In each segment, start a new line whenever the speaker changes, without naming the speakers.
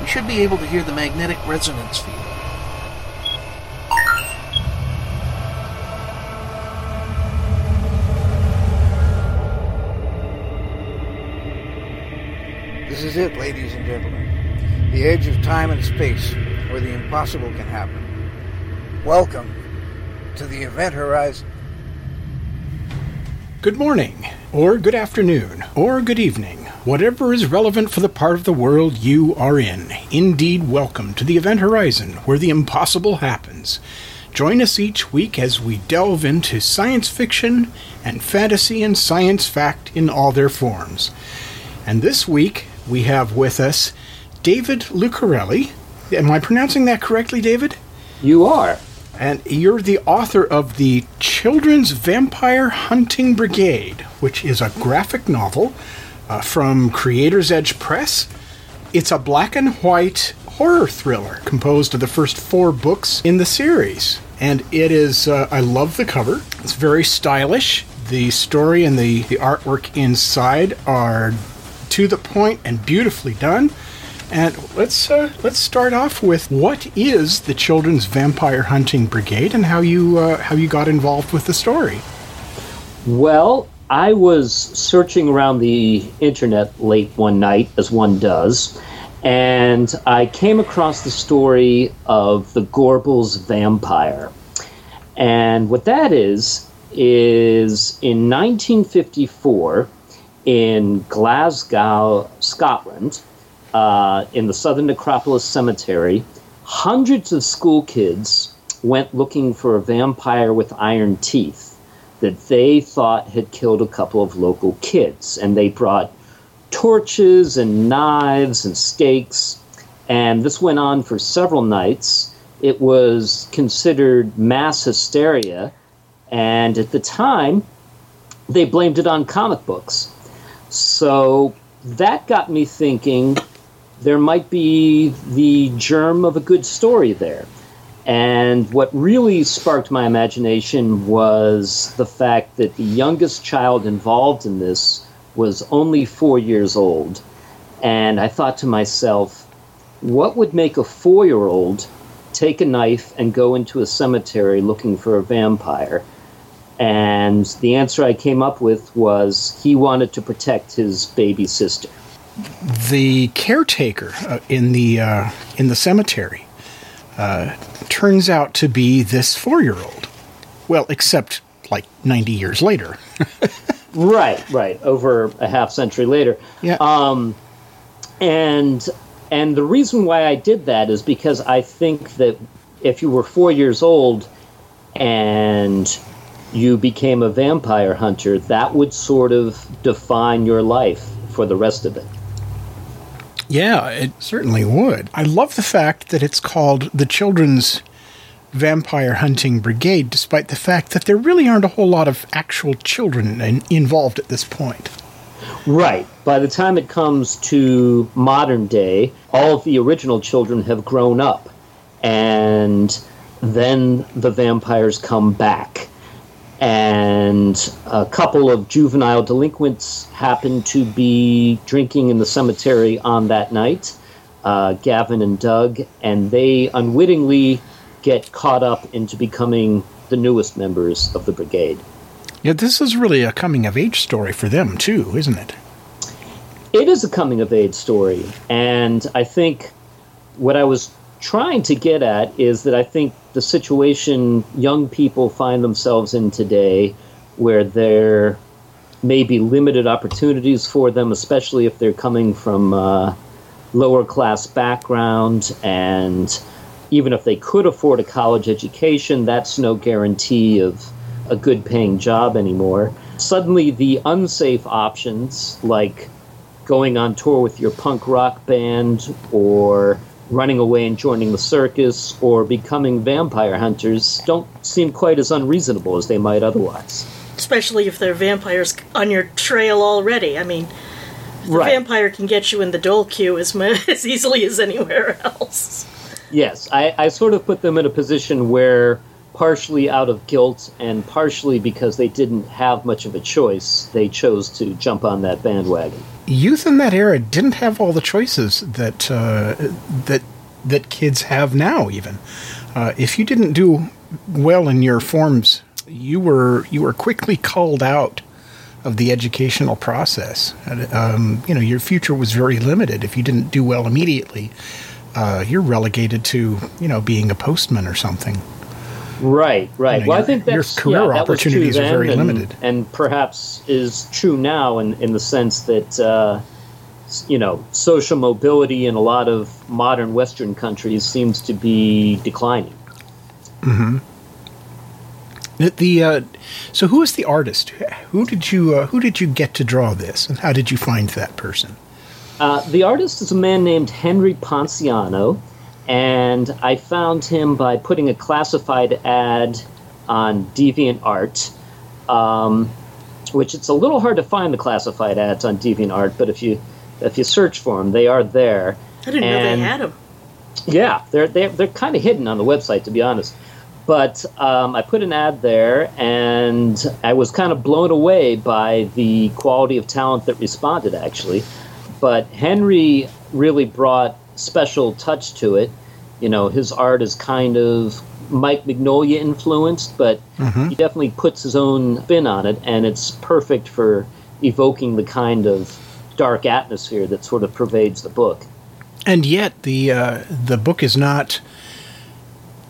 We should be able to hear the magnetic resonance field.
This is it, ladies and gentlemen. The edge of time and space, where the impossible can happen. Welcome to the event horizon.
Good morning, or good afternoon, or good evening, whatever is relevant for the part of the world you are in. Indeed, welcome to the Event Horizon, where the impossible happens. Join us each week as we delve into science fiction and fantasy and science fact in all their forms. And this week, we have with us David Lucarelli. Am I pronouncing that correctly, David?
You are.
And you're the author of the Children's Vampire Hunting Brigade, which is a graphic novel uh, from Creator's Edge Press. It's a black and white horror thriller composed of the first four books in the series. And it is, uh, I love the cover. It's very stylish. The story and the, the artwork inside are to the point and beautifully done. And let's uh, let's start off with what is the Children's Vampire Hunting Brigade and how you uh, how you got involved with the story.
Well, I was searching around the internet late one night, as one does, and I came across the story of the Gorbals vampire. And what that is, is in 1954, in Glasgow, Scotland, uh, in the Southern Necropolis Cemetery, hundreds of school kids went looking for a vampire with iron teeth that they thought had killed a couple of local kids. And they brought torches and knives and stakes. And this went on for several nights. It was considered mass hysteria. And at the time, they blamed it on comic books. So that got me thinking there might be the germ of a good story there. And what really sparked my imagination was the fact that the youngest child involved in this was only four years old. And I thought to myself, what would make a four year old take a knife and go into a cemetery looking for a vampire? And the answer I came up with was he wanted to protect his baby sister.
The caretaker uh, in the uh, in the cemetery uh, turns out to be this four year old. Well, except like ninety years later.
right, right. Over a half century later.
Yeah.
Um, and and the reason why I did that is because I think that if you were four years old and you became a vampire hunter, that would sort of define your life for the rest of it.
Yeah, it certainly would. I love the fact that it's called the Children's Vampire Hunting Brigade, despite the fact that there really aren't a whole lot of actual children in- involved at this point.
Right. By the time it comes to modern day, all of the original children have grown up. And then the vampires come back. And a couple of juvenile delinquents happen to be drinking in the cemetery on that night, uh, Gavin and Doug, and they unwittingly get caught up into becoming the newest members of the brigade.
Yeah, this is really a coming of age story for them, too, isn't it?
It is a coming of age story. And I think what I was trying to get at is that I think the situation young people find themselves in today, where there may be limited opportunities for them, especially if they're coming from uh, lower class background and even if they could afford a college education, that's no guarantee of a good paying job anymore. Suddenly, the unsafe options, like going on tour with your punk rock band or running away and joining the circus or becoming vampire hunters don't seem quite as unreasonable as they might otherwise.
Especially if there are vampires on your trail already. I mean, the
Right.
vampire can get you in the dole queue as, as easily as anywhere else.
Yes, I, I sort of put them in a position where, partially out of guilt and partially because they didn't have much of a choice, they chose to jump on that bandwagon.
Youth in that era didn't have all the choices that uh, that that kids have now. Even uh, if you didn't do well in your forms, you were you were quickly called out of the educational process. Um, you know, your future was very limited. If you didn't do well immediately, uh, you're relegated to you know being a postman or something.
Right, right.
You know,
well, I
your-
think
your career
yeah, that
opportunities are very
and,
limited.
and perhaps is true now in, in the sense that uh, you know social mobility in a lot of modern Western countries seems to be declining.
The, the uh, so who is the artist? Who did you uh, who did you get to draw this, and how did you find that person?
Uh, the artist is a man named Henry Ponciano, and I found him by putting a classified ad on DeviantArt, um, which it's a little hard to find the classified ads on DeviantArt, but if you if you search for them, they are there.
I didn't know they had them.
Yeah, they're they're, they're kind of hidden on the website, to be honest. But um, I put an ad there, and I was kind of blown away by the quality of talent that responded, actually. But Henry really brought special touch to it. You know, his art is kind of Mike Mignola influenced, but he definitely puts his own spin on it, and it's perfect for evoking the kind of dark atmosphere that sort of pervades the book.
And yet the uh, the book is not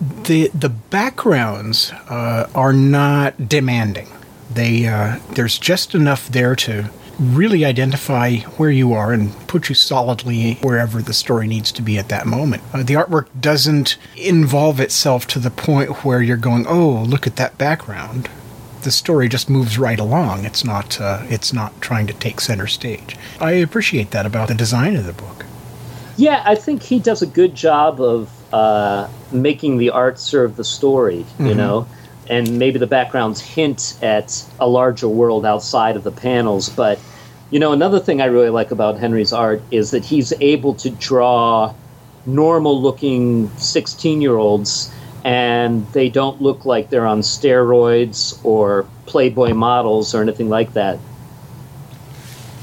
the the backgrounds uh, are not demanding. They uh, there's just enough there to really identify where you are and put you solidly wherever the story needs to be at that moment. Uh, the artwork doesn't involve itself to the point where you're going, "Oh, look at that background." The story just moves right along. It's not uh, it's not trying to take center stage. I appreciate that about the design of the book.
Yeah, I think he does a good job of uh, making the art serve the story, you know, and maybe the backgrounds hint at a larger world outside of the panels. But, you know, another thing I really like about Henry's art is that he's able to draw normal looking 16 year olds and they don't look like they're on steroids or Playboy models or anything like that.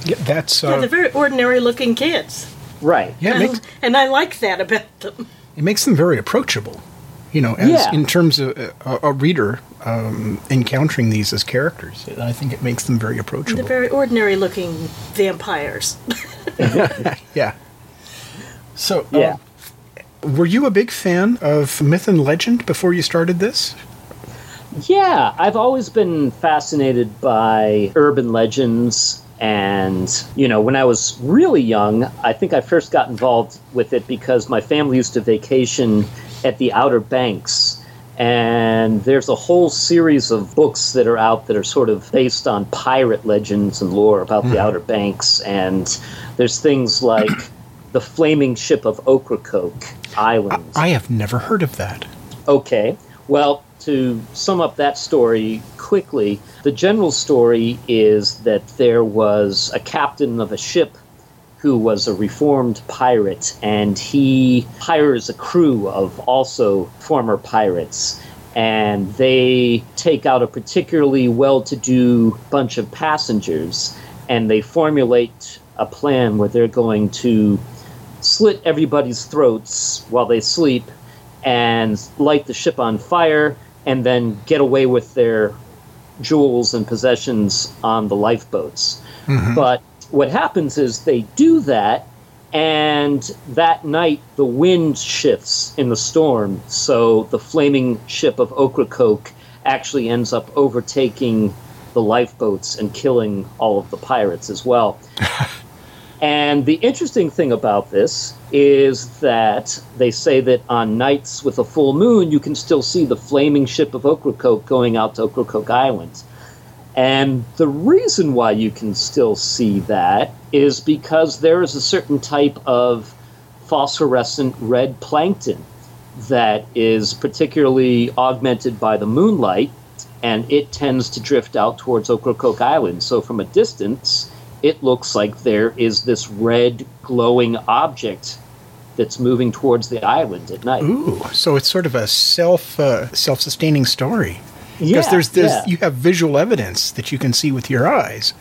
Yeah, that's
Yeah,
uh,
they're very ordinary looking kids.
Right.
yeah. It makes,
and I like that about them.
it makes them very approachable. You know, as
Yeah.
in terms of a, a reader um, encountering these as characters, I think it makes them very approachable.
They're very ordinary looking vampires.
yeah. So, uh,
Yeah.
were you a big fan of myth and legend before you started this?
Yeah, I've always been fascinated by urban legends. And, you know, when I was really young, I think I first got involved with it because my family used to vacation at the Outer Banks. And there's a whole series of books that are out that are sort of based on pirate legends and lore about the hmm. Outer Banks. And there's things like the flaming ship of Ocracoke Islands.
I have never heard of that.
Okay. Well, to sum up that story quickly, the general story is that there was a captain of a ship who was a reformed pirate, and he hires a crew of also former pirates. And they take out a particularly well to do bunch of passengers, and they formulate a plan where they're going to slit everybody's throats while they sleep and light the ship on fire and then get away with their jewels and possessions on the lifeboats. Mm-hmm. But what happens is they do that, and that night the wind shifts in the storm, so the flaming ship of Ocracoke actually ends up overtaking the lifeboats and killing all of the pirates as well. And the interesting thing about this is that they say that on nights with a full moon, you can still see the flaming ship of Ocracoke going out to Ocracoke Island. And the reason why you can still see that is because there is a certain type of phosphorescent red plankton that is particularly augmented by the moonlight, and it tends to drift out towards Ocracoke Island. So from a distance, it looks like there is this red glowing object that's moving towards the island at night.
Ooh, so it's sort of a self uh, self sustaining story. Because
Yeah,
there's there's
yeah.
you have visual evidence that you can see with your eyes.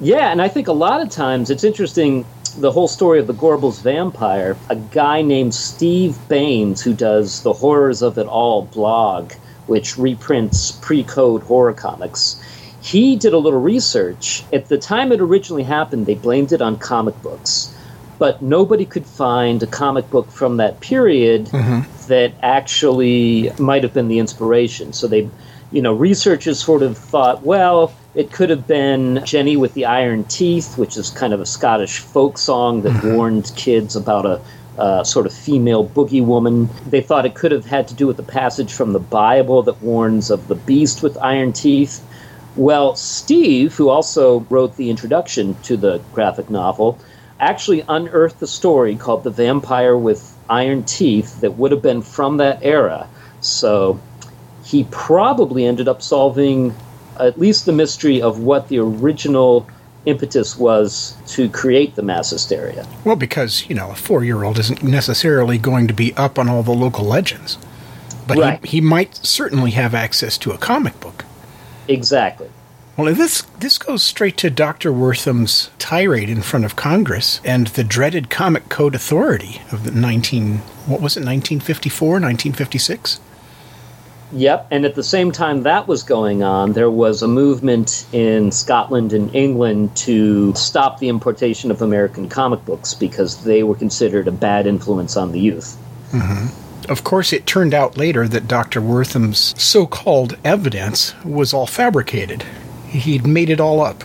Yeah, and I think a lot of times it's interesting the whole story of the Gorbals vampire. A guy named Steve Banes, who does the Horrors of It All blog, which reprints pre code horror comics, he did a little research. At the time it originally happened, they blamed it on comic books. But nobody could find a comic book from that period that actually might have been the inspiration. So they, you know, researchers sort of thought, well, it could have been Jenny with the Iron Teeth, which is kind of a Scottish folk song that warned kids about a uh, sort of female boogie woman. They thought it could have had to do with the passage from the Bible that warns of the beast with iron teeth. Well, Steve, who also wrote the introduction to the graphic novel, actually unearthed a story called The Vampire with Iron Teeth that would have been from that era. So he probably ended up solving at least the mystery of what the original impetus was to create the mass hysteria.
Well, because you know a four year old isn't necessarily going to be up on all the local legends, but
Right.
he, he might certainly have access to a comic book.
Exactly.
Well, this this goes straight to Dr. Wertham's tirade in front of Congress and the dreaded Comic Code Authority of the 19 what was it 1954 1956
Yep, and at the same time that was going on, there was a movement in Scotland and England to stop the importation of American comic books because they were considered a bad influence on the youth. Mm-hmm.
Of course, it turned out later that Dr. Wertham's so-called evidence was all fabricated. He'd made it all up,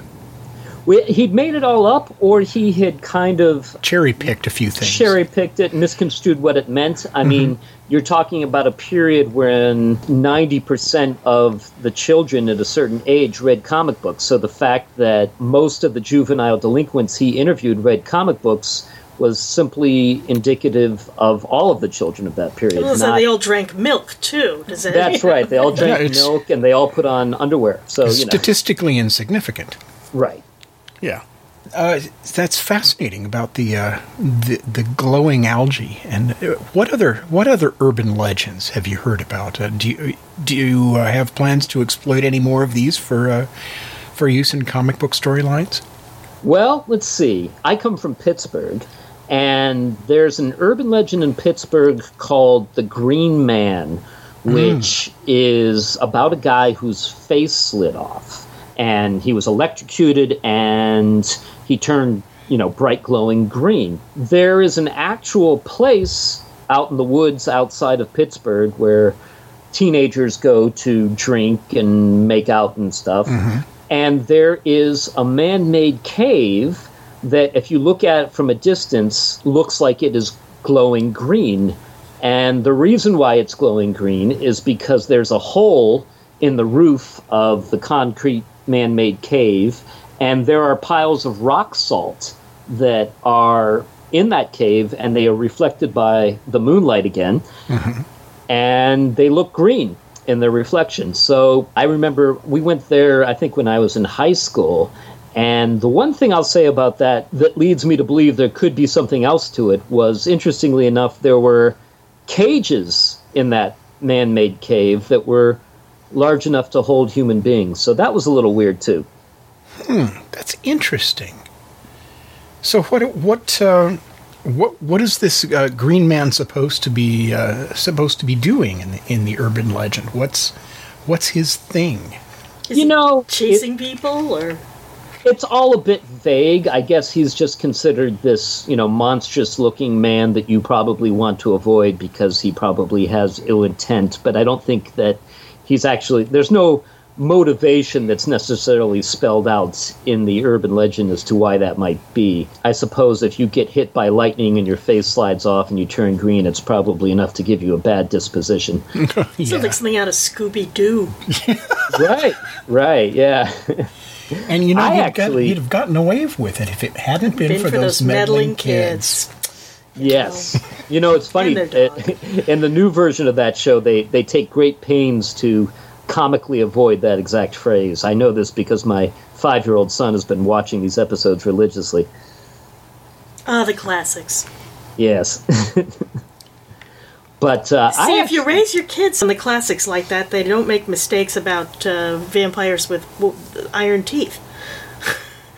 he'd made it all up, or he had kind of
cherry-picked a few things.
cherry picked it, misconstrued what it meant. I mm-hmm. mean, you're talking about a period when 90% of the children at a certain age read comic books. So the fact that most of the juvenile delinquents he interviewed read comic books was simply indicative of all of the children of that period.
Well, so
not-
they all drank milk too. Does that,
that's right. They all drank
Yeah,
milk and they all put on underwear. So, you know.
Statistically insignificant.
Right.
Yeah. Uh, that's fascinating about the, uh, the the glowing algae. And uh, what other what other urban legends have you heard about? Uh, do you do you uh, have plans to exploit any more of these for uh, for use in comic book storylines?
Well, let's see. I come from Pittsburgh, and there's an urban legend in Pittsburgh called the Green Man, mm. which is about a guy whose face slid off. And he was electrocuted and he turned, you know, bright glowing green. There is an actual place out in the woods outside of Pittsburgh where teenagers go to drink and make out and stuff. Mm-hmm. And there is a man made cave that, if you look at it from a distance, looks like it is glowing green. And the reason why it's glowing green is because there's a hole in the roof of the concrete man made cave, and there are piles of rock salt that are in that cave, and they are reflected by the moonlight again mm-hmm. and they look green in their reflection. So I remember we went there, I think, when I was in high school. And the one thing I'll say about that that leads me to believe there could be something else to it was, interestingly enough, there were cages in that man made cave that were large enough to hold human beings. So that was a little weird, too.
Hmm, that's interesting. So what what uh, what what is this uh, green man supposed to be uh, supposed to be doing in the, in the urban legend? What's what's his thing?
Is
You
he
know, it-
chasing people or
it's all a bit vague. I guess he's just considered this, you know, monstrous looking man that you probably want to avoid because he probably has ill intent. But I don't think that he's actually, there's no motivation that's necessarily spelled out in the urban legend as to why that might be. I suppose if you get hit by lightning and your face slides off and you turn green, it's probably enough to give you a bad disposition.
sounds like something out of Scooby Doo?
right, right, yeah.
And you know
I
he'd,
actually-
got, he'd have gotten away with it if it hadn't been,
Been
for, those, meddling, kids.
Yes. You know, it's funny.
And
uh, In the new version of that show, they, they take great pains to comically avoid that exact phrase. I know this because my five year old son has been watching these episodes religiously.
Ah, the classics.
Yes. but uh, I
See, if you raise your kids on the classics like that, they don't make mistakes about uh, vampires with w- iron teeth.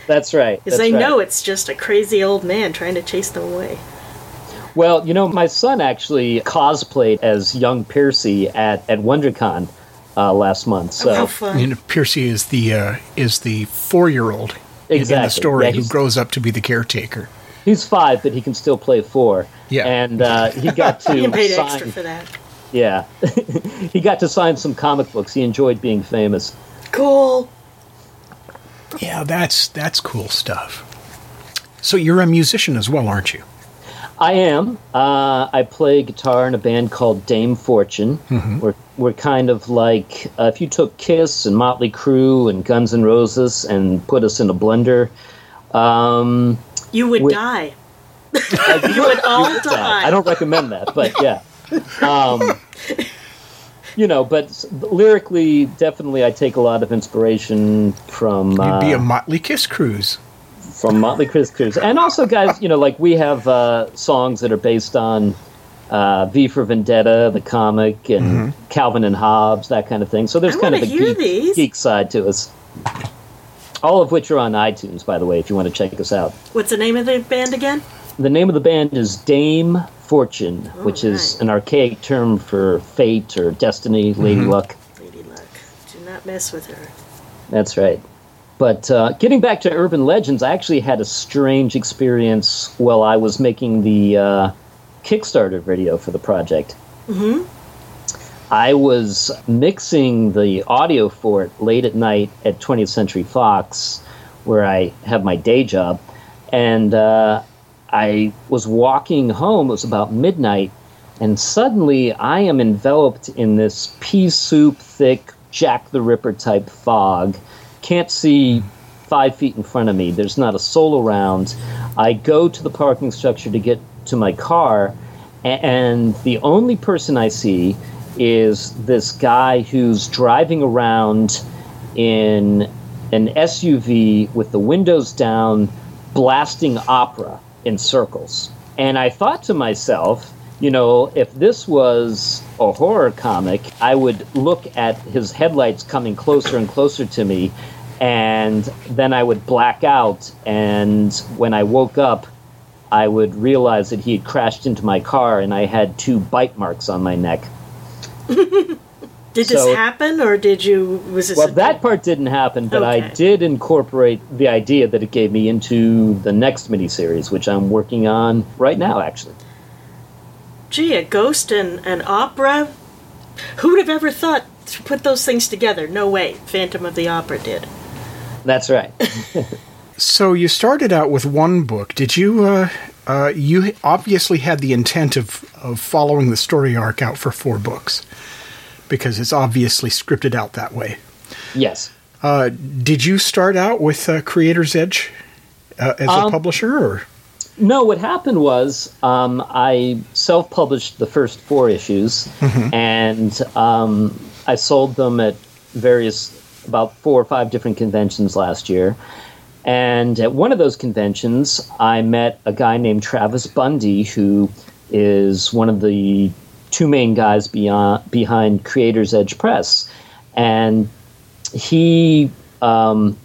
That's right.
Because they
right.
know it's just a crazy old man trying to chase them away.
Well, you know, my son actually cosplayed as young Piercy at, at WonderCon uh, last month. So
oh, how fun.
You know, Piercy is the uh, is the four year old in the story
Yeah,
who grows up to be the caretaker.
he's five, but he can still play four.
Yeah.
And uh, he got to
Being paid
sign.
extra for that.
Yeah, he got to sign some comic books. He enjoyed being famous.
Cool.
Yeah, that's that's cool stuff. So you're a musician as well, aren't you?
I am. Uh, I play guitar in a band called Dame Fortune. We're we're kind of like uh, if you took Kiss and Motley Crue and Guns N' Roses and put us in a blender. Um,
You would die.
I-
You would all
would
die.
I don't recommend that, but yeah. Um, you know, but lyrically, definitely, I take a lot of inspiration from
You'd be
uh,
a Motley Kiss cruise.
from Motley Crue, Cruise, and also guys, you know, like we have uh, songs that are based on uh, V for Vendetta, the comic, and Calvin and Hobbes, that kind of thing. So there's
I
kind of a
wanna
geek, geek side to us. All of which are on iTunes, by the way, if you want to check us out.
What's the name of the band again?
The name of the band is Dame Fortune, which is
right.
an archaic term for fate or destiny, lady luck.
Lady Luck. Do not mess with her.
That's right. But uh, getting back to urban legends, I actually had a strange experience while I was making the uh, Kickstarter video for the project. Mm-hmm. I was mixing the audio for it late at night at 20th Century Fox, where I have my day job, and uh, I was walking home. It was about midnight, and suddenly I am enveloped in this pea soup thick Jack the Ripper type fog. Can't see five feet in front of me. There's not a soul around. I go to the parking structure to get to my car, and the only person I see is this guy who's driving around in an SUV with the windows down, blasting opera in circles. And I thought to myself, you know, if this was a horror comic, I would look at his headlights coming closer and closer to me, and then I would black out. And when I woke up, I would realize that he had crashed into my car and I had two bite marks on my neck.
Did
So-
this happen, or did you? Was this?
Well,
a-
that part didn't happen, but I did incorporate the idea that it gave me into the next miniseries, which I'm working on right now, actually.
Gee, a ghost and an opera. Who'd have ever thought to put those things together? No way. Phantom of the Opera did.
That's right.
So you started out with one book. Did you? Uh, uh, you obviously had the intent of of following the story arc out for four books, because it's obviously scripted out that way.
yes.
Uh, did you start out with uh, Creator's Edge uh, as a
Um,
publisher, or
No, what happened was um, I self published the first four issues, and um, I sold them at various, about four or five different conventions last year. And at one of those conventions, I met a guy named Travis Bundy, who is one of the two main guys beyond, behind Creator's Edge Press. And he um,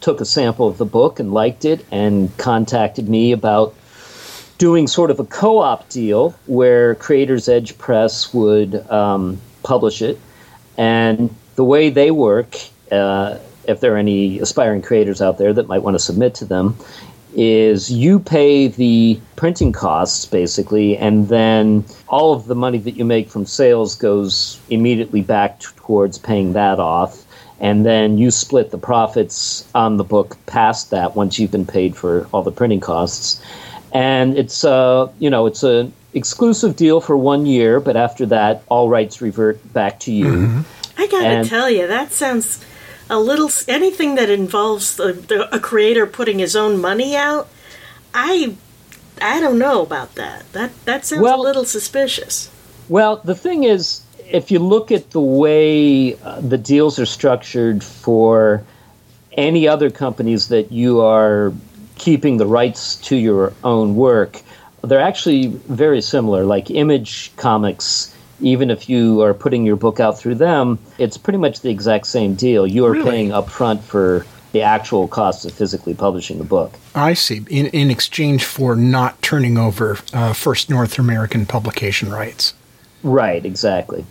took a sample of the book and liked it and contacted me about doing sort of a co-op deal where Creators Edge Press would um, publish it, and the way they work, uh, if there are any aspiring creators out there that might want to submit to them, is you pay the printing costs basically, and then all of the money that you make from sales goes immediately back t- towards paying that off. And then you split the profits on the book past that once you've been paid for all the printing costs and it's uh you know it's an exclusive deal for one year but after that all rights revert back to you
I gotta
And-
tell you, that sounds a little. Anything that involves the, the, a creator putting his own money out, I, I don't know about that. That that sounds
Well-
a little suspicious.
Well, the thing is, if you look at the way uh, the deals are structured for any other companies that you are keeping the rights to your own work, they're actually very similar. Like Image Comics, even if you are putting your book out through them, it's pretty much the exact same deal. You are
Really?
paying upfront for the actual cost of physically publishing the book.
I see. In, in exchange for not turning over uh, first North American publication rights.
Right, exactly.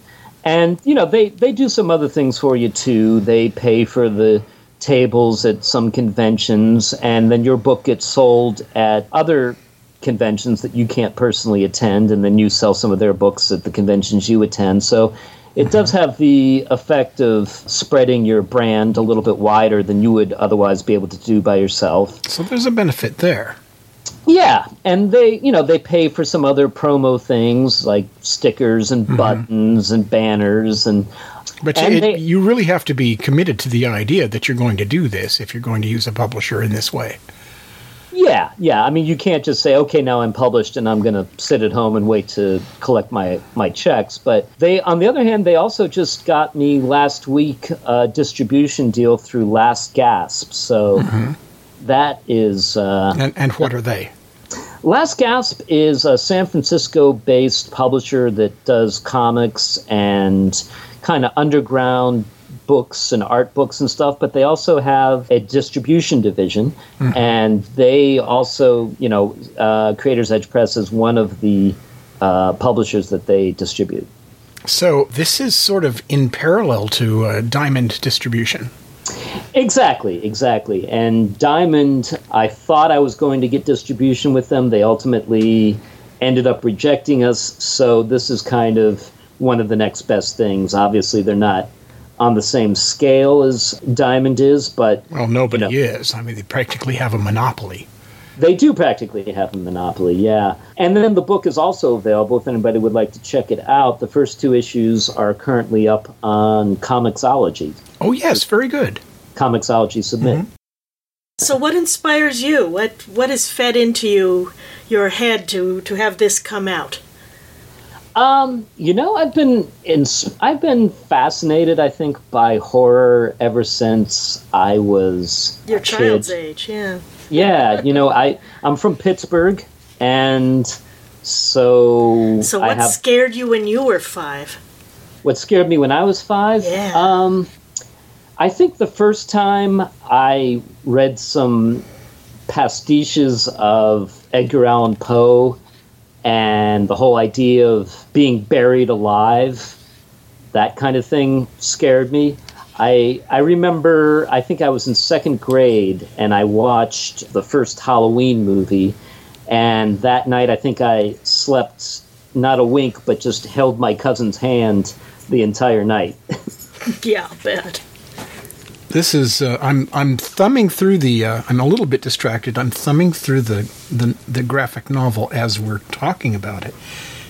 And you know, they they do some other things for you too. They pay for the tables at some conventions and then your book gets sold at other conventions that you can't personally attend and then you sell some of their books at the conventions you attend. So it does mm-hmm. have the effect of spreading your brand a little bit wider than you would otherwise be able to do by yourself.
So there's a benefit there.
Yeah, and they, you know, they pay for some other promo things like stickers and mm-hmm. buttons and banners and
But
And
it,
they-
you really have to be committed to the idea that you're going to do this if you're going to use a publisher in this way.
Yeah, yeah. I mean, you can't just say, "Okay, now I'm published and I'm going to sit at home and wait to collect my my checks." But they, on the other hand, they also just got me last week a distribution deal through Last Gasp. So that is uh,
And, and what are they?
Last Gasp is a San Francisco based publisher that does comics and kind of underground books and art books and stuff, but they also have a distribution division. And they also, you know, uh, Creators Edge Press is one of the uh, publishers that they distribute.
So this is sort of in parallel to uh, Diamond Distribution.
Exactly, exactly. And Diamond, I thought I was going to get distribution with them. They ultimately ended up rejecting us. So this is kind of one of the next best things. Obviously, they're not on the same scale as Diamond is, but
Well, nobody
You
is. I mean, they practically have a monopoly.
they do practically have a monopoly, yeah. And then the book is also available if anybody would like to check it out. The first two issues are currently up on Comixology.
Oh, yes, very good.
Comixology Submit. Mm-hmm.
So what inspires you? What what is fed into you your head to to have this come out?
Um, you know, I've been in, I've been fascinated, I think, by horror ever since I was
Your child's age, yeah.
Yeah, you know, I I'm from Pittsburgh, and so
So what
have
scared you when you were five?
what scared me when I was five.
Yeah.
Um, I think the first time I read some pastiches of Edgar Allan Poe and the whole idea of being buried alive, that kind of thing scared me. I I remember I think I was in second grade and I watched the first Halloween movie, and that night I think I slept not a wink but just held my cousin's hand the entire night.
Yeah, bet.
This is uh, I'm I'm thumbing through the uh, I'm a little bit distracted. I'm thumbing through the, the the graphic novel as we're talking about it,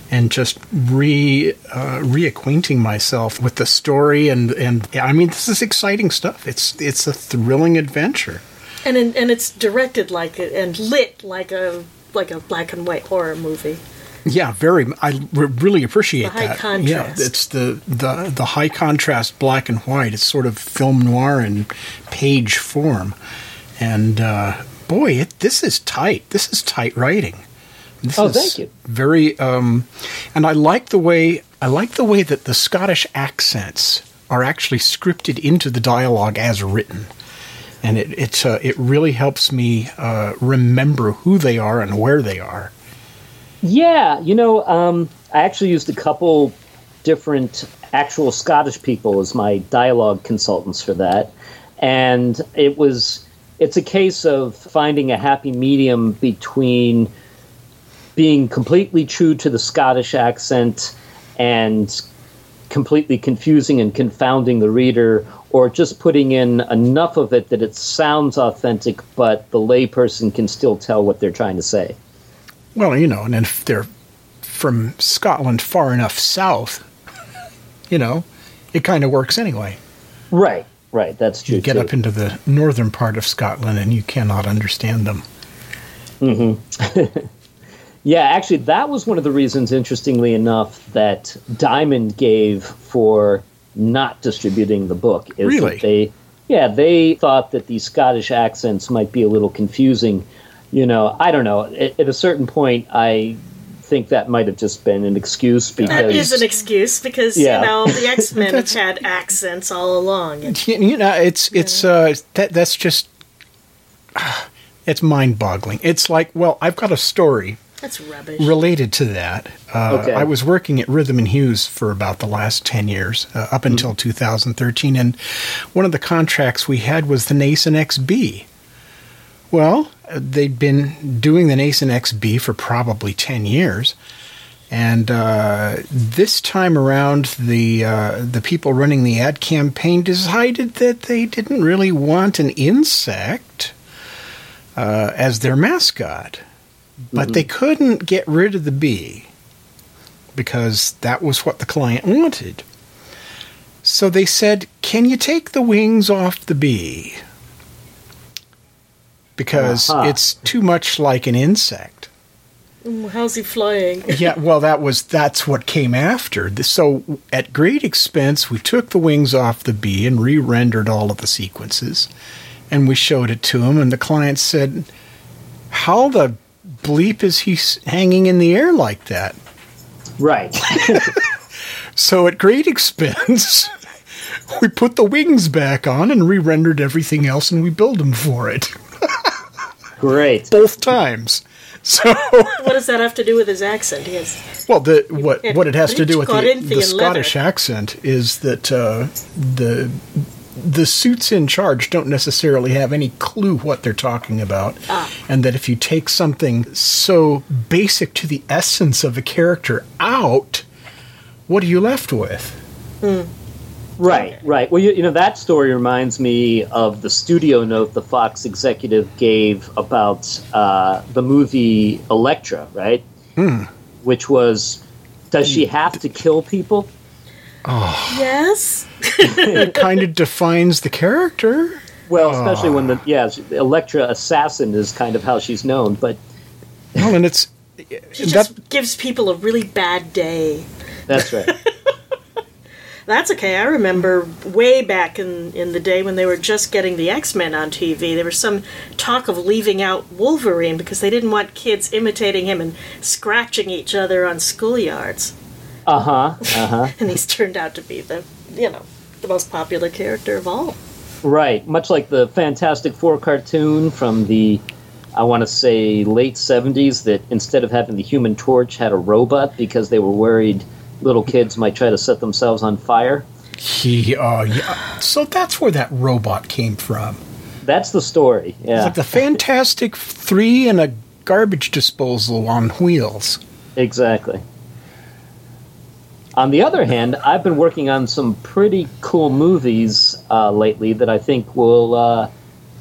and just re uh, reacquainting myself with the story and and I mean this is exciting stuff. It's it's a thrilling adventure.
And in, and it's directed like a, and lit like a like a black and white horror movie.
Yeah, very. I re- really appreciate that.
contrast.
Yeah, it's the, the the high contrast black and white. It's sort of film noir in page form, and uh, boy, it, this is tight. This is tight writing. This
Oh,
is
thank you.
Very, um, and I like the way I like the way that the Scottish accents are actually scripted into the dialogue as written, and it it uh, it really helps me uh, remember who they are and where they are.
Yeah, you know, um, I actually used a couple different actual Scottish people as my dialogue consultants for that, and it was it's a case of finding a happy medium between being completely true to the Scottish accent and completely confusing and confounding the reader or just putting in enough of it that it sounds authentic but the layperson can still tell what they're trying to say.
Well, you know, and if they're from Scotland far enough south, you know, it kind of works anyway.
Right, right. That's true.
You get
too.
up into the northern part of Scotland and you cannot understand them. Hmm.
Yeah, actually, that was one of the reasons, interestingly enough, that Diamond gave for not distributing the book. Is
Really?
That they, yeah, they thought that the Scottish accents might be a little confusing. You know, I don't know. At, at a certain point, I think that might have just been an excuse because
That is an excuse because
Yeah.
you know the X Men have had accents all along. And
You, you know, it's it's uh, that that's just it's mind-boggling. It's like, well, I've got a story
that's rubbish.
related to that. Uh,
Okay.
I was working at Rhythm and Hues for about the last 10 years, uh, up until 2013, and one of the contracts we had was the Nasonex bee. Well, they'd been doing the Nasonex bee for probably 10 years. And uh, this time around, the uh, the people running the ad campaign decided that they didn't really want an insect uh, as their mascot but they couldn't get rid of the bee because that was what the client wanted. So they said, Can you take the wings off the bee? Because
Uh-huh.
it's too much like an insect.
Mm, How's he flying?
Yeah, well, that was that's what came after. So, at great expense, we took the wings off the bee and re-rendered all of the sequences, and we showed it to him. And the client said, "How the bleep is he hanging in the air like that?"
right.
So, at great expense, we put the wings back on and re-rendered everything else, and we billed him for it
Great.
both times. So,
what does that have to do with his accent? He has
well, the what what it has to do with the, the Scottish
leather.
accent is that uh, the the suits in charge don't necessarily have any clue what they're talking about, and that if you take something so basic to the essence of a character out, what are you left with?
Right, right. Well, you, you know, that story reminds me of the studio note the Fox executive gave about uh, the movie Elektra, right? Hmm. Which was, does she mm. have to kill people? Oh.
yes.
It kind of defines the character.
Well, especially when the, ah. yeah, Elektra assassin is kind of how she's known, but
Well, and it's
She
that
just gives people a really bad day.
that's right.
That's okay. I remember way back in, in the day when they were just getting the X Men on TV, there was some talk of leaving out Wolverine because they didn't want kids imitating him and scratching each other on schoolyards.
Uh huh, uh huh.
And he's turned out to be the, you know, the most popular character of all.
Right, much like the Fantastic Four cartoon from the, I want to say, late 70s, that instead of having the human torch, had a robot because they were worried little kids might try to set themselves on fire.
he. Uh, yeah. So that's where that robot came from.
That's the story,
It's like the Fantastic Three and a garbage disposal on wheels.
Exactly. On the other hand, I've been working on some pretty cool movies uh, lately that I think will uh,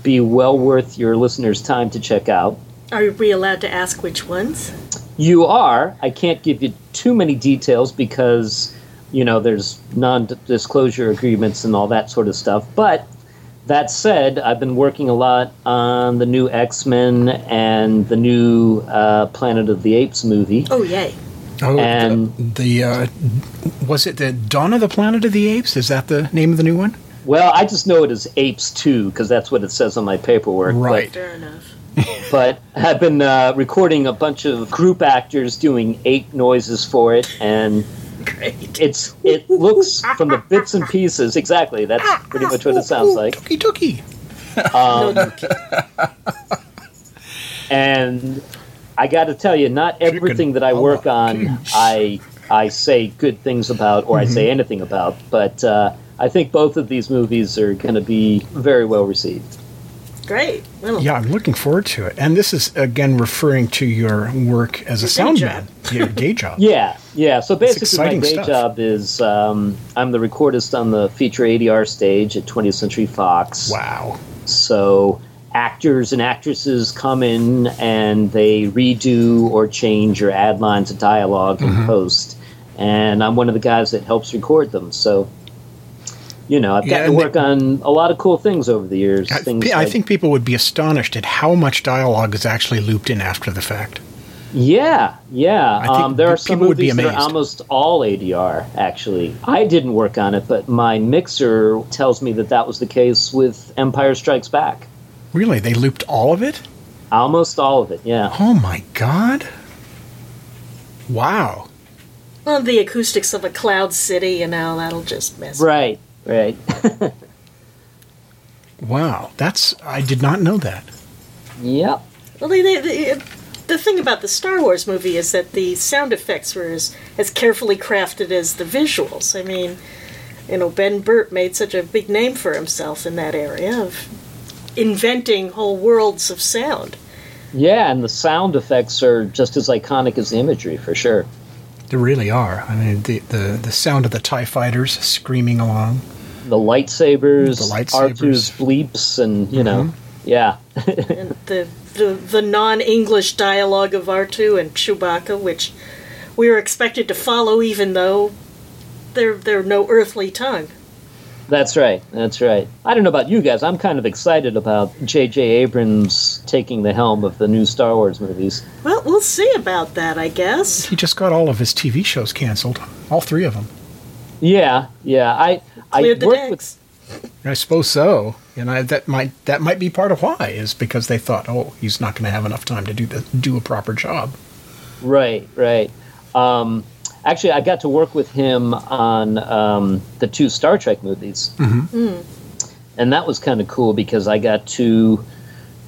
be well worth your listeners' time to check out.
Are we allowed to ask which ones?
You are. I can't give you too many details because, you know, there's non disclosure agreements and all that sort of stuff. But that said, I've been working a lot on the new X Men and the new uh, Planet of the Apes movie.
Oh, yay.
Oh,
And-
the, the uh, was it the Dawn of the Planet of the Apes? Is that the name of the new one?
Well, I just know it as Apes 2 because that's what it says on my paperwork. but-
Right.
Fair enough.
But I've been uh, recording a bunch of group actors doing ape noises for it, and
Great.
it's it looks from the bits and pieces exactly. That's pretty much what it sounds like.
Tookie tookie.
And I got to tell you, not everything that I work on, I I say good things about or I say anything about. But uh, I think both of these movies are going to be very well received.
Great. Well,
Yeah, I'm looking forward to it. And this is again referring to your work as a
Your
sound man, your day job.
Yeah, yeah. So basically, my day
stuff.
job is um, I'm the recordist on the feature ADR stage at 20th Century Fox.
Wow.
So actors and actresses come in and they redo or change or add lines of dialog
Mm-hmm.
in post, and I'm one of the guys that helps record them. So. You know, I've
Yeah,
gotten to
and
work on a lot of cool things over the years.
I,
things
I
like-
think people would be astonished at how much dialogue is actually looped in after the fact.
Yeah, yeah. Um, there are some
people would be
movies that are almost all ADR. Actually, I didn't work on it, but my mixer tells me that that was the case with Empire Strikes Back.
Really, they looped all of it?
Almost all of it. Yeah.
Oh my god! Wow.
Well, the acoustics of a cloud city, you know, that'll just mess.
Right. Right.
Wow, that's I did not know that.
yep.
Well, they, they, they, the thing about the Star Wars movie is that the sound effects were as, as carefully crafted as the visuals. I mean, you know, Ben Burtt made such a big name for himself in that area of inventing whole worlds of sound.
Yeah, and the sound effects are just as iconic as the imagery for sure.
They really are. I mean, the the, the sound of the Tie fighters screaming along.
The lightsabers,
The lightsabers.
R2's bleeps, and you know, mm-hmm. yeah.
and the the, the non English dialogue of R2 and Chewbacca, which we were expected to follow, even though they're they're no earthly tongue.
That's right. That's right. I don't know about you guys. I'm kind of excited about J.J. Abrams taking the helm of the new Star Wars movies.
Well, we'll see about that, I guess.
He just got all of his TV shows canceled, all three of them.
Yeah, yeah. I I
Cleared the
worked with.
I suppose so. And I, that might that might be part of why is because they thought, oh, he's not going to have enough time to do the do a proper job.
right, right. Um, actually, I got to work with him on um, the two Star Trek movies, and that was kind of cool because I got to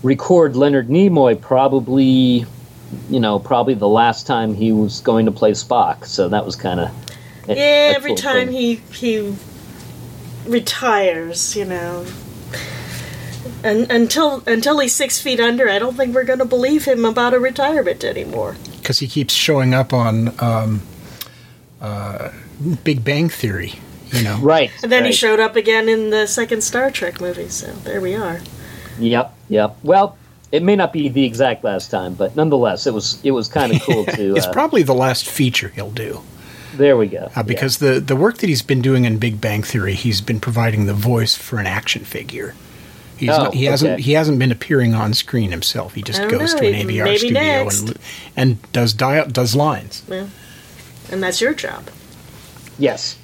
record Leonard Nimoy probably, you know, probably the last time he was going to play Spock. So that was kind of
Yeah, every time he he retires, you know. And until until he's six feet under, I don't think we're going to believe him about a retirement anymore.
because he keeps showing up on um, uh, Big Bang Theory. You know,
Right.
And then he showed up again in the second Star Trek movie. So there we are.
Yep, yep. Well, it may not be the exact last time, but nonetheless, it was it was kind of cool to.
it's
uh,
probably the last feature he'll do
there we go.
uh, because the the work that he's been doing in Big Bang Theory, he's been providing the voice for an action figure. He's
Oh,
not, he hasn't he hasn't been appearing on screen himself. He just goes
know,
to an ADR
maybe
studio
next.
and and does dia- does lines.
And that's your job.
yes.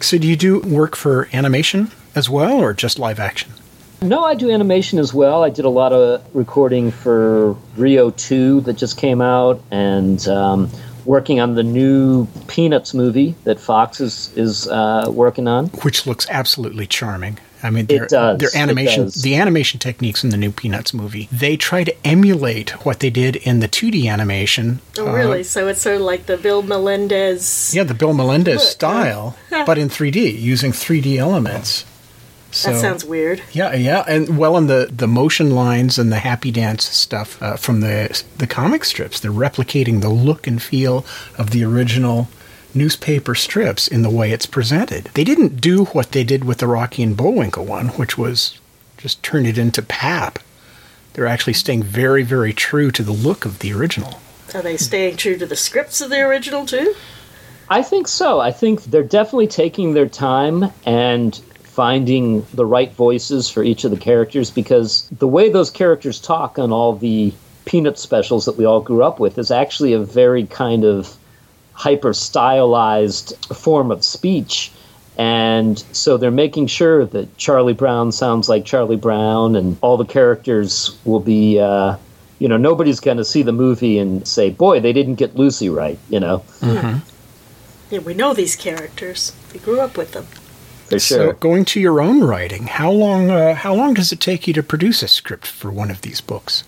So do you do work for animation as well, or just live action?
No, I do animation as well. I did a lot of recording for Rio 2 that just came out, and um, working on the new Peanuts movie that Fox is is uh, working on.
which looks absolutely charming. I mean, their,
does,
their
it
animation,
does.
the animation techniques in the new Peanuts movie, they try to emulate what they did in the 2D animation.
Oh,
uh,
really? So it's sort of like the Bill Melendez.
yeah, the Bill Melendez
Look, uh,
style, but in 3D, using 3D elements. So,
That sounds weird.
Yeah, yeah, and well, in the the motion lines and the happy dance stuff uh, from the the comic strips, they're replicating the look and feel of the original newspaper strips in the way it's presented. They didn't do what they did with the Rocky and Bullwinkle one, which was just turn it into pap. They're actually staying very, very true to the look of the original.
Are they staying true to the scripts of the original too?
I think so. I think they're definitely taking their time and finding the right voices for each of the characters because the way those characters talk on all the peanut specials that we all grew up with is actually a very kind of hyper stylized form of speech. And so they're making sure that Charlie Brown sounds like Charlie Brown and all the characters will be, uh, you know, nobody's going to see the movie and say, boy, they didn't get Lucy right, you know,
Yeah, we know these characters. We grew up with them.
For
So, going to your own writing, how long uh, how long does it take you to produce a script for one of these books?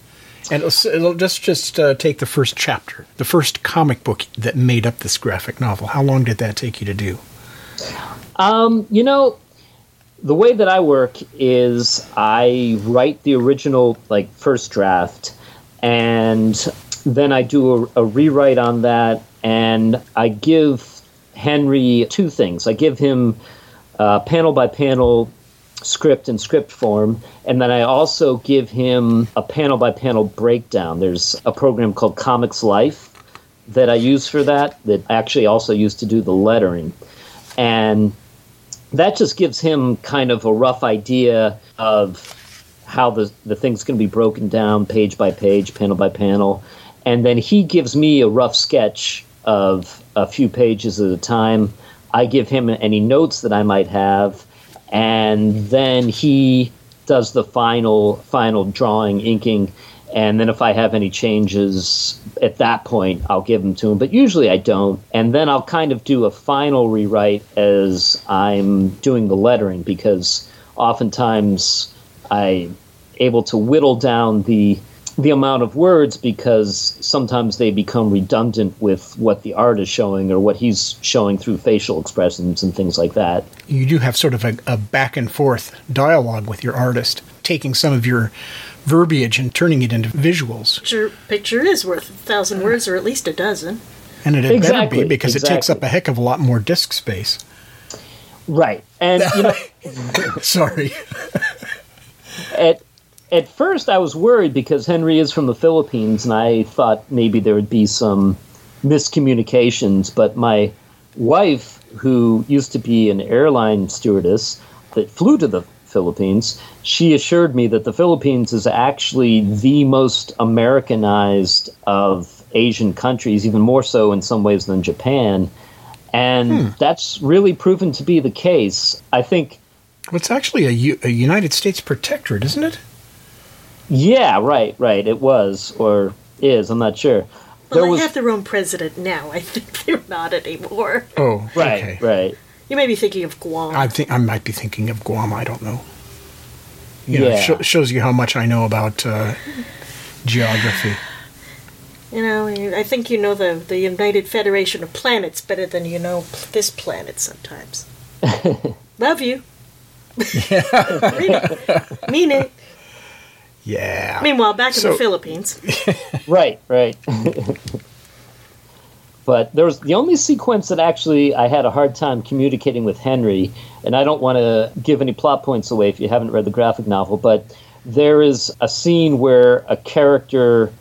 And it'll, it'll just just uh, take the first chapter, the first comic book that made up this graphic novel. How long did that take you to do?
Um, you know, the way that I work is I write the original like first draft, and then I do a, a rewrite on that, and I give Henry two things. I give him uh, panel by panel script in script form, and then I also give him a panel by panel breakdown. There's a program called Comics Life that I use for that, that I actually also used to do the lettering. And that just gives him kind of a rough idea of how the, the thing's going to be broken down page by page, panel by panel. and then he gives me a rough sketch of a few pages at a time. I give him any notes that I might have, and then he does the final final drawing, inking, and then if I have any changes at that point, I'll give them to him. But usually I don't, and then I'll kind of do a final rewrite as I'm doing the lettering because oftentimes I'm able to whittle down the the amount of words because sometimes they become redundant with what the art is showing or what he's showing through facial expressions and things like that.
You do have sort of a, a back and forth dialogue with your artist, taking some of your verbiage and turning it into visuals.
Picture, picture is worth a thousand words or at least a dozen.
And it had better be because it takes up a heck of a lot more disk space.
Right. And you know
Sorry.
at at first I was worried because Henry is from the Philippines and I thought maybe there would be some miscommunications, but my wife who used to be an airline stewardess that flew to the Philippines, she assured me that the Philippines is actually the most Americanized of Asian countries, even more so in some ways than Japan. And hmm. that's really proven to be the case. I think
Well, it's actually a, U- a United States protectorate, isn't it?
Yeah, right, right. It was or is. I'm not sure.
Well,
There
they
was
have their own president now. I think they're not anymore.
Oh,
right,
okay.
right.
You may be thinking of Guam.
I think I might be thinking of Guam. I don't know. You know,
Yeah.
it sho- shows you how much I know about uh, geography.
You know, I think you know the, the United Federation of Planets better than you know this planet sometimes. Love you. really. Mean it.
Yeah.
Meanwhile, back in the Philippines.
Right, right. but there was the only sequence that actually I had a hard time communicating with Henry, and I don't want to give any plot points away if you haven't read the graphic novel, but there is a scene where a character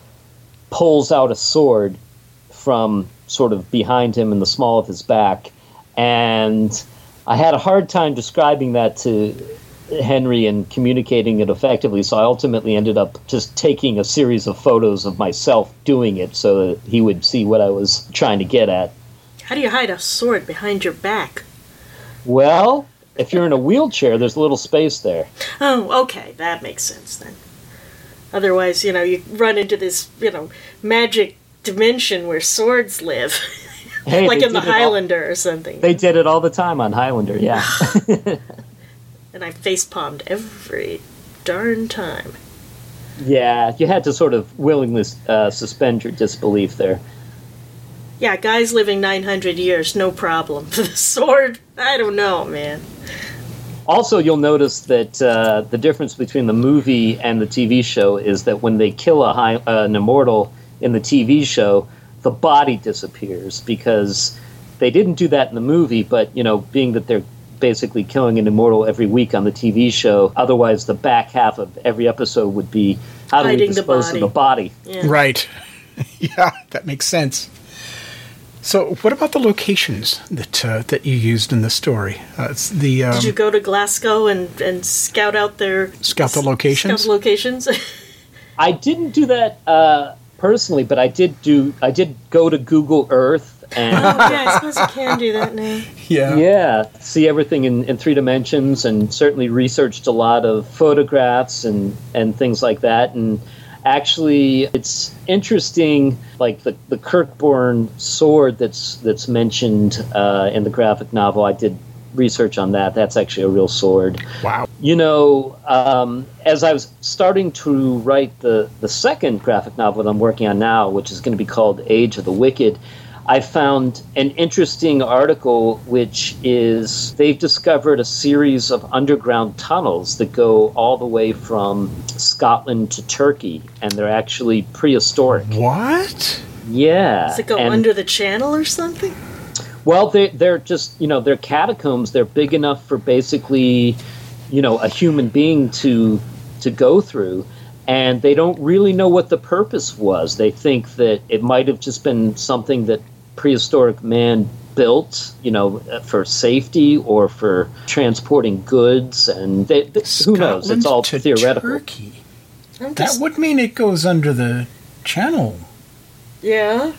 pulls out a sword from sort of behind him in the small of his back, and I had a hard time describing that to Henry and communicating it effectively. So I ultimately ended up just taking a series of photos of myself doing it so that he would see what I was trying to get at.
How do you hide a sword behind your back?
Well, if you're in a wheelchair, there's a little space there.
Oh, okay, that makes sense then. Otherwise, you know, you run into this, you know, magic dimension where swords live,
Hey,
like in the
it all-
Highlander or something.
They did it all the time on Highlander, yeah.
and I face palmed every darn time.
yeah, you had to sort of willingly uh, suspend your disbelief there.
Yeah, guys living 900 years, no problem. the sword, I don't know, man.
Also, you'll notice that uh, the difference between the movie and the TV show is that when they kill a high, uh, an immortal in the TV show, the body disappears because they didn't do that in the movie. But you know, being that they're basically killing an immortal every week on the TV show, otherwise the back half of every episode would be how do
Hiding the
dispose
body.
of the body?
Yeah.
Right. yeah, that makes sense. So, what about the locations that uh, that you used in the story? Uh, the um,
Did you go to Glasgow and, and scout out their
scout the locations.
scout locations?
I didn't do that uh, personally, but I did do. I did go to Google Earth and.
oh, yeah, I suppose you can do that now.
yeah.
Yeah, see everything in, in three dimensions, and certainly researched a lot of photographs and, and things like that. And actually, it's interesting, like the, the Kirkborn sword that's that's mentioned uh, in the graphic novel. I did research on that. That's actually a real sword.
Wow.
You know, um, as I was starting to write the, the second graphic novel that I'm working on now, which is going to be called Age of the Wicked, I found an interesting article which is they've discovered a series of underground tunnels that go all the way from Scotland to Turkey, and they're actually prehistoric.
What?
Yeah.
Does it go
and-
under the channel or something?
well, they they're just you know they're catacombs. They're big enough for basically, you know, a human being to to go through, and they don't really know what the purpose was. They think that it might have just been something that prehistoric man built, you know, uh, for safety or for transporting goods, and they, they- who knows? It's all
to
theoretical.
Turkey.
I'm
That would mean it goes under the channel.
Yeah.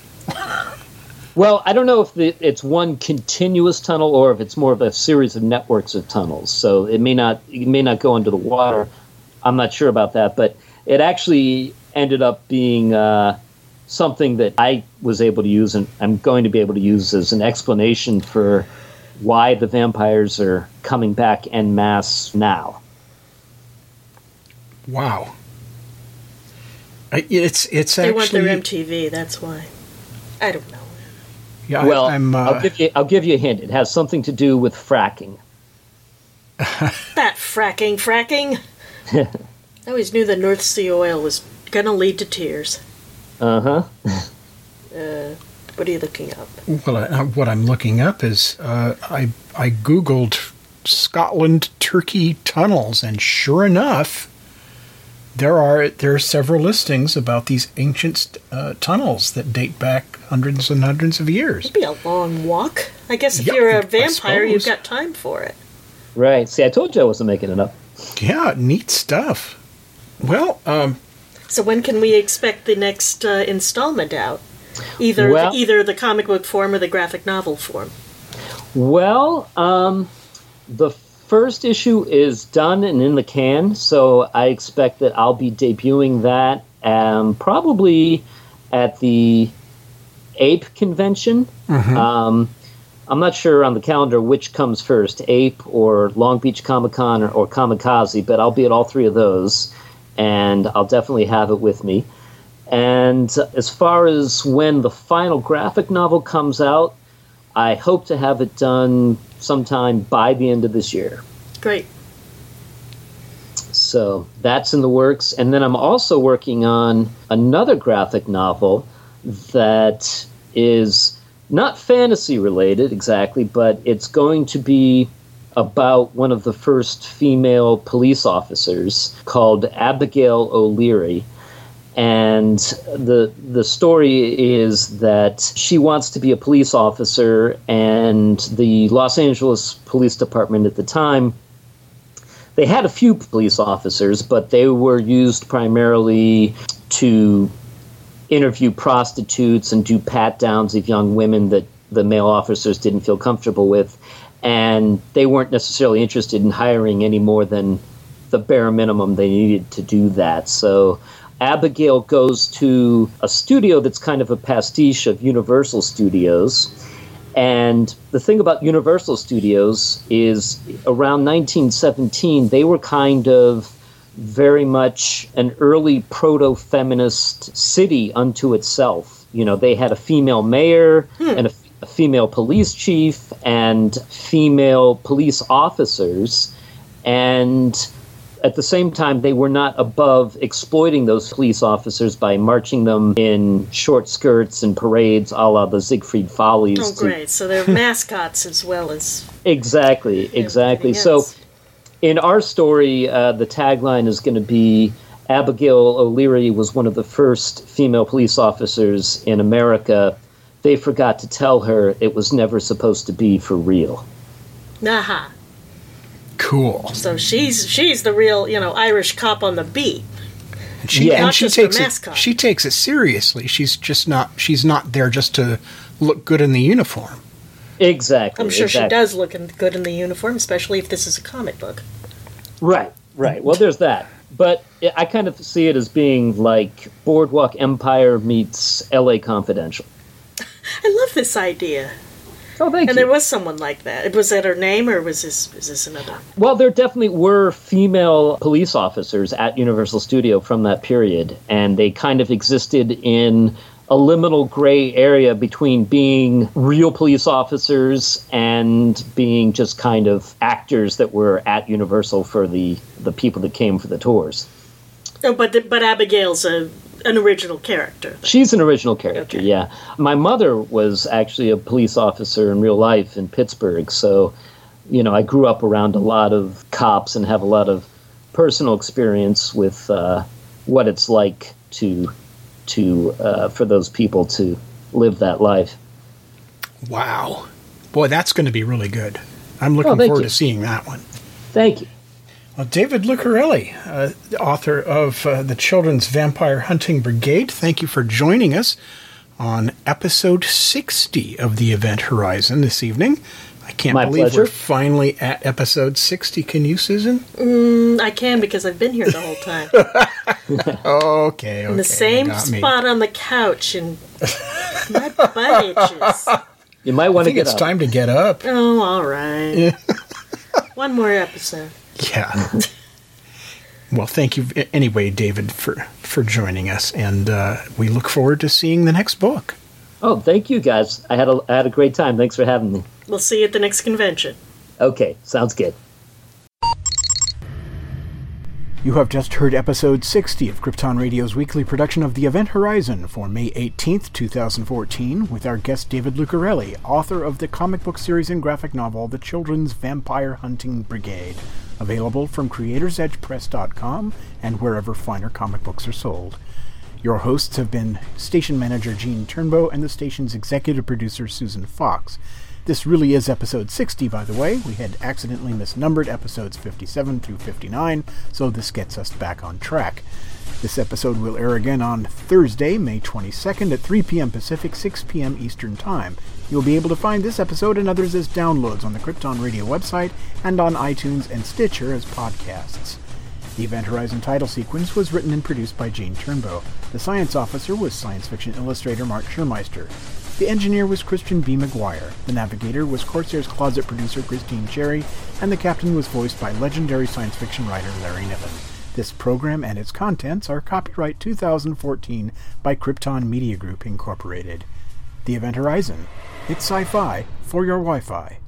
Well, I don't know if the, it's one continuous tunnel or if it's more of a series of networks of tunnels. So it may not it may not go under the water. I'm not sure about that, but it actually ended up being uh, something that I was able to use, and I'm going to be able to use as an explanation for why the vampires are coming back en masse now.
Wow. I- It's it's
They want
actually
their MTV, that's why. I don't know.
yeah. I-
Well,
I'm, uh,
I'll give you I'll give you a hint. It has something to do with fracking.
That fracking, fracking. I always knew the North Sea oil was gonna lead to tears.
Uh huh.
Uh, what are you looking up?
Well, I, what I'm looking up is uh, I I googled Scotland Turkey tunnels, and sure enough, there are there are several listings about these ancient uh, tunnels that date back hundreds and hundreds of years.
It'd Be a long walk. I guess if
Yeah,
you're a vampire, you've got time for it.
Right. See, I told you I wasn't making it up.
Yeah, neat stuff. Well, um,
So when can we expect the next uh, installment out? Either
Well-
either the comic book form or the graphic novel form.
Well, um, the first issue is done and in the can, so I expect that I'll be debuting that um, probably at the Ape convention. Um, I'm not sure on the calendar which comes first, Ape or Long Beach Comic Con or, or Comikaze, but I'll be at all three of those, and I'll definitely have it with me. And as far as when the final graphic novel comes out, I hope to have it done sometime by the end of this year.
Great.
So that's in the works. And then I'm also working on another graphic novel that is not fantasy related exactly, but it's going to be about one of the first female police officers called Abigail O'Leary. And the the story is that she wants to be a police officer, and the Los Angeles Police Department at the time they had a few police officers, but they were used primarily to interview prostitutes and do pat downs of young women that the male officers didn't feel comfortable with. And they weren't necessarily interested in hiring any more than the bare minimum they needed to do that. So Abigail goes to a studio that's kind of a pastiche of Universal Studios. And the thing about Universal Studios is around 1917, they were kind of very much an early proto feminist city unto itself. You know, they had a female mayor hmm. and a, a female police chief and female police officers. And at the same time, they were not above exploiting those police officers by marching them in short skirts and parades a la the Ziegfeld Follies.
Oh, great. So they're mascots as well as
Exactly, exactly. So, in our story, uh, the tagline is going to be Abigail O'Leary was one of the first female police officers in America. They forgot to tell her it was never supposed to be for real.
Aha.
cool.
So she's she's the real, you know, Irish cop on the beat.
And she,
Yeah.
and she takes it. She takes it seriously. She's just not. She's not there just to look good in the uniform.
Exactly.
I'm sure she does look in, good in the uniform, especially if this is a comic book.
Right, right. Well, there's that. But I- I kind of see it as being like Boardwalk Empire meets LA Confidential.
This idea.
Oh, thank
And
you.
And there was someone like that. Was that her name, or was this is this another?
Well, there definitely were female police officers at Universal Studio from that period, and they kind of existed in a liminal gray area between being real police officers and being just kind of actors that were at Universal for the, the people that came for the tours.
Oh, but but Abigail's a an original character.
She's an original character,
Okay.
yeah. My mother was actually a police officer in real life in Pittsburgh, so you know I grew up around a lot of cops and have a lot of personal experience with uh, what it's like to to uh, for those people to live that life.
Wow, boy, that's going to be really good. I'm looking
Oh,
forward
you.
to seeing that one.
Thank you.
Well, David Lucarelli, uh, author of uh, the Children's Vampire Hunting Brigade, thank you for joining us on episode 60 of the Event Horizon this evening. I can't
My
believe
pleasure.
we're finally at episode 60. Can you, Susan?
I can because I've been here the whole time.
Okay, okay.
In the same
got me.
spot on the couch, and my butt itches.
You might want to
think
get
it's
up.
time to get up.
Oh, all right. One more episode.
Yeah. well, thank you anyway, David, for, for joining us, and uh, we look forward to seeing the next book.
Oh, thank you guys. I had a I had a great time. Thanks for having me.
We'll see you at the next convention.
Okay, sounds good.
You have just heard episode 60 of Krypton Radio's weekly production of The Event Horizon for May 18th, 2014, with our guest David Lucarelli, author of the comic book series and graphic novel The Children's Vampire Hunting Brigade, available from creatorsedgepress.com and wherever finer comic books are sold. Your hosts have been station manager Gene Turnbow and the station's executive producer Susan Fox. This really is episode 60, by the way. We had accidentally misnumbered episodes 57 through 59, so this gets us back on track. This episode will air again on Thursday, May 22nd at 3 p.m. Pacific, 6 p.m. Eastern Time. You'll be able to find this episode and others as downloads on the Krypton Radio website and on iTunes and Stitcher as podcasts. The Event Horizon title sequence was written and produced by Gene Turnbow. The science officer was science fiction illustrator Mark Schurmeister. The engineer was Christian B. McGuire. The navigator was Corsair's closet producer Christine Cherry, and the captain was voiced by legendary science fiction writer Larry Niven. This program and its contents are copyright 2014 by Krypton Media Group Incorporated. The Event Horizon. It's sci-fi for your Wi-Fi.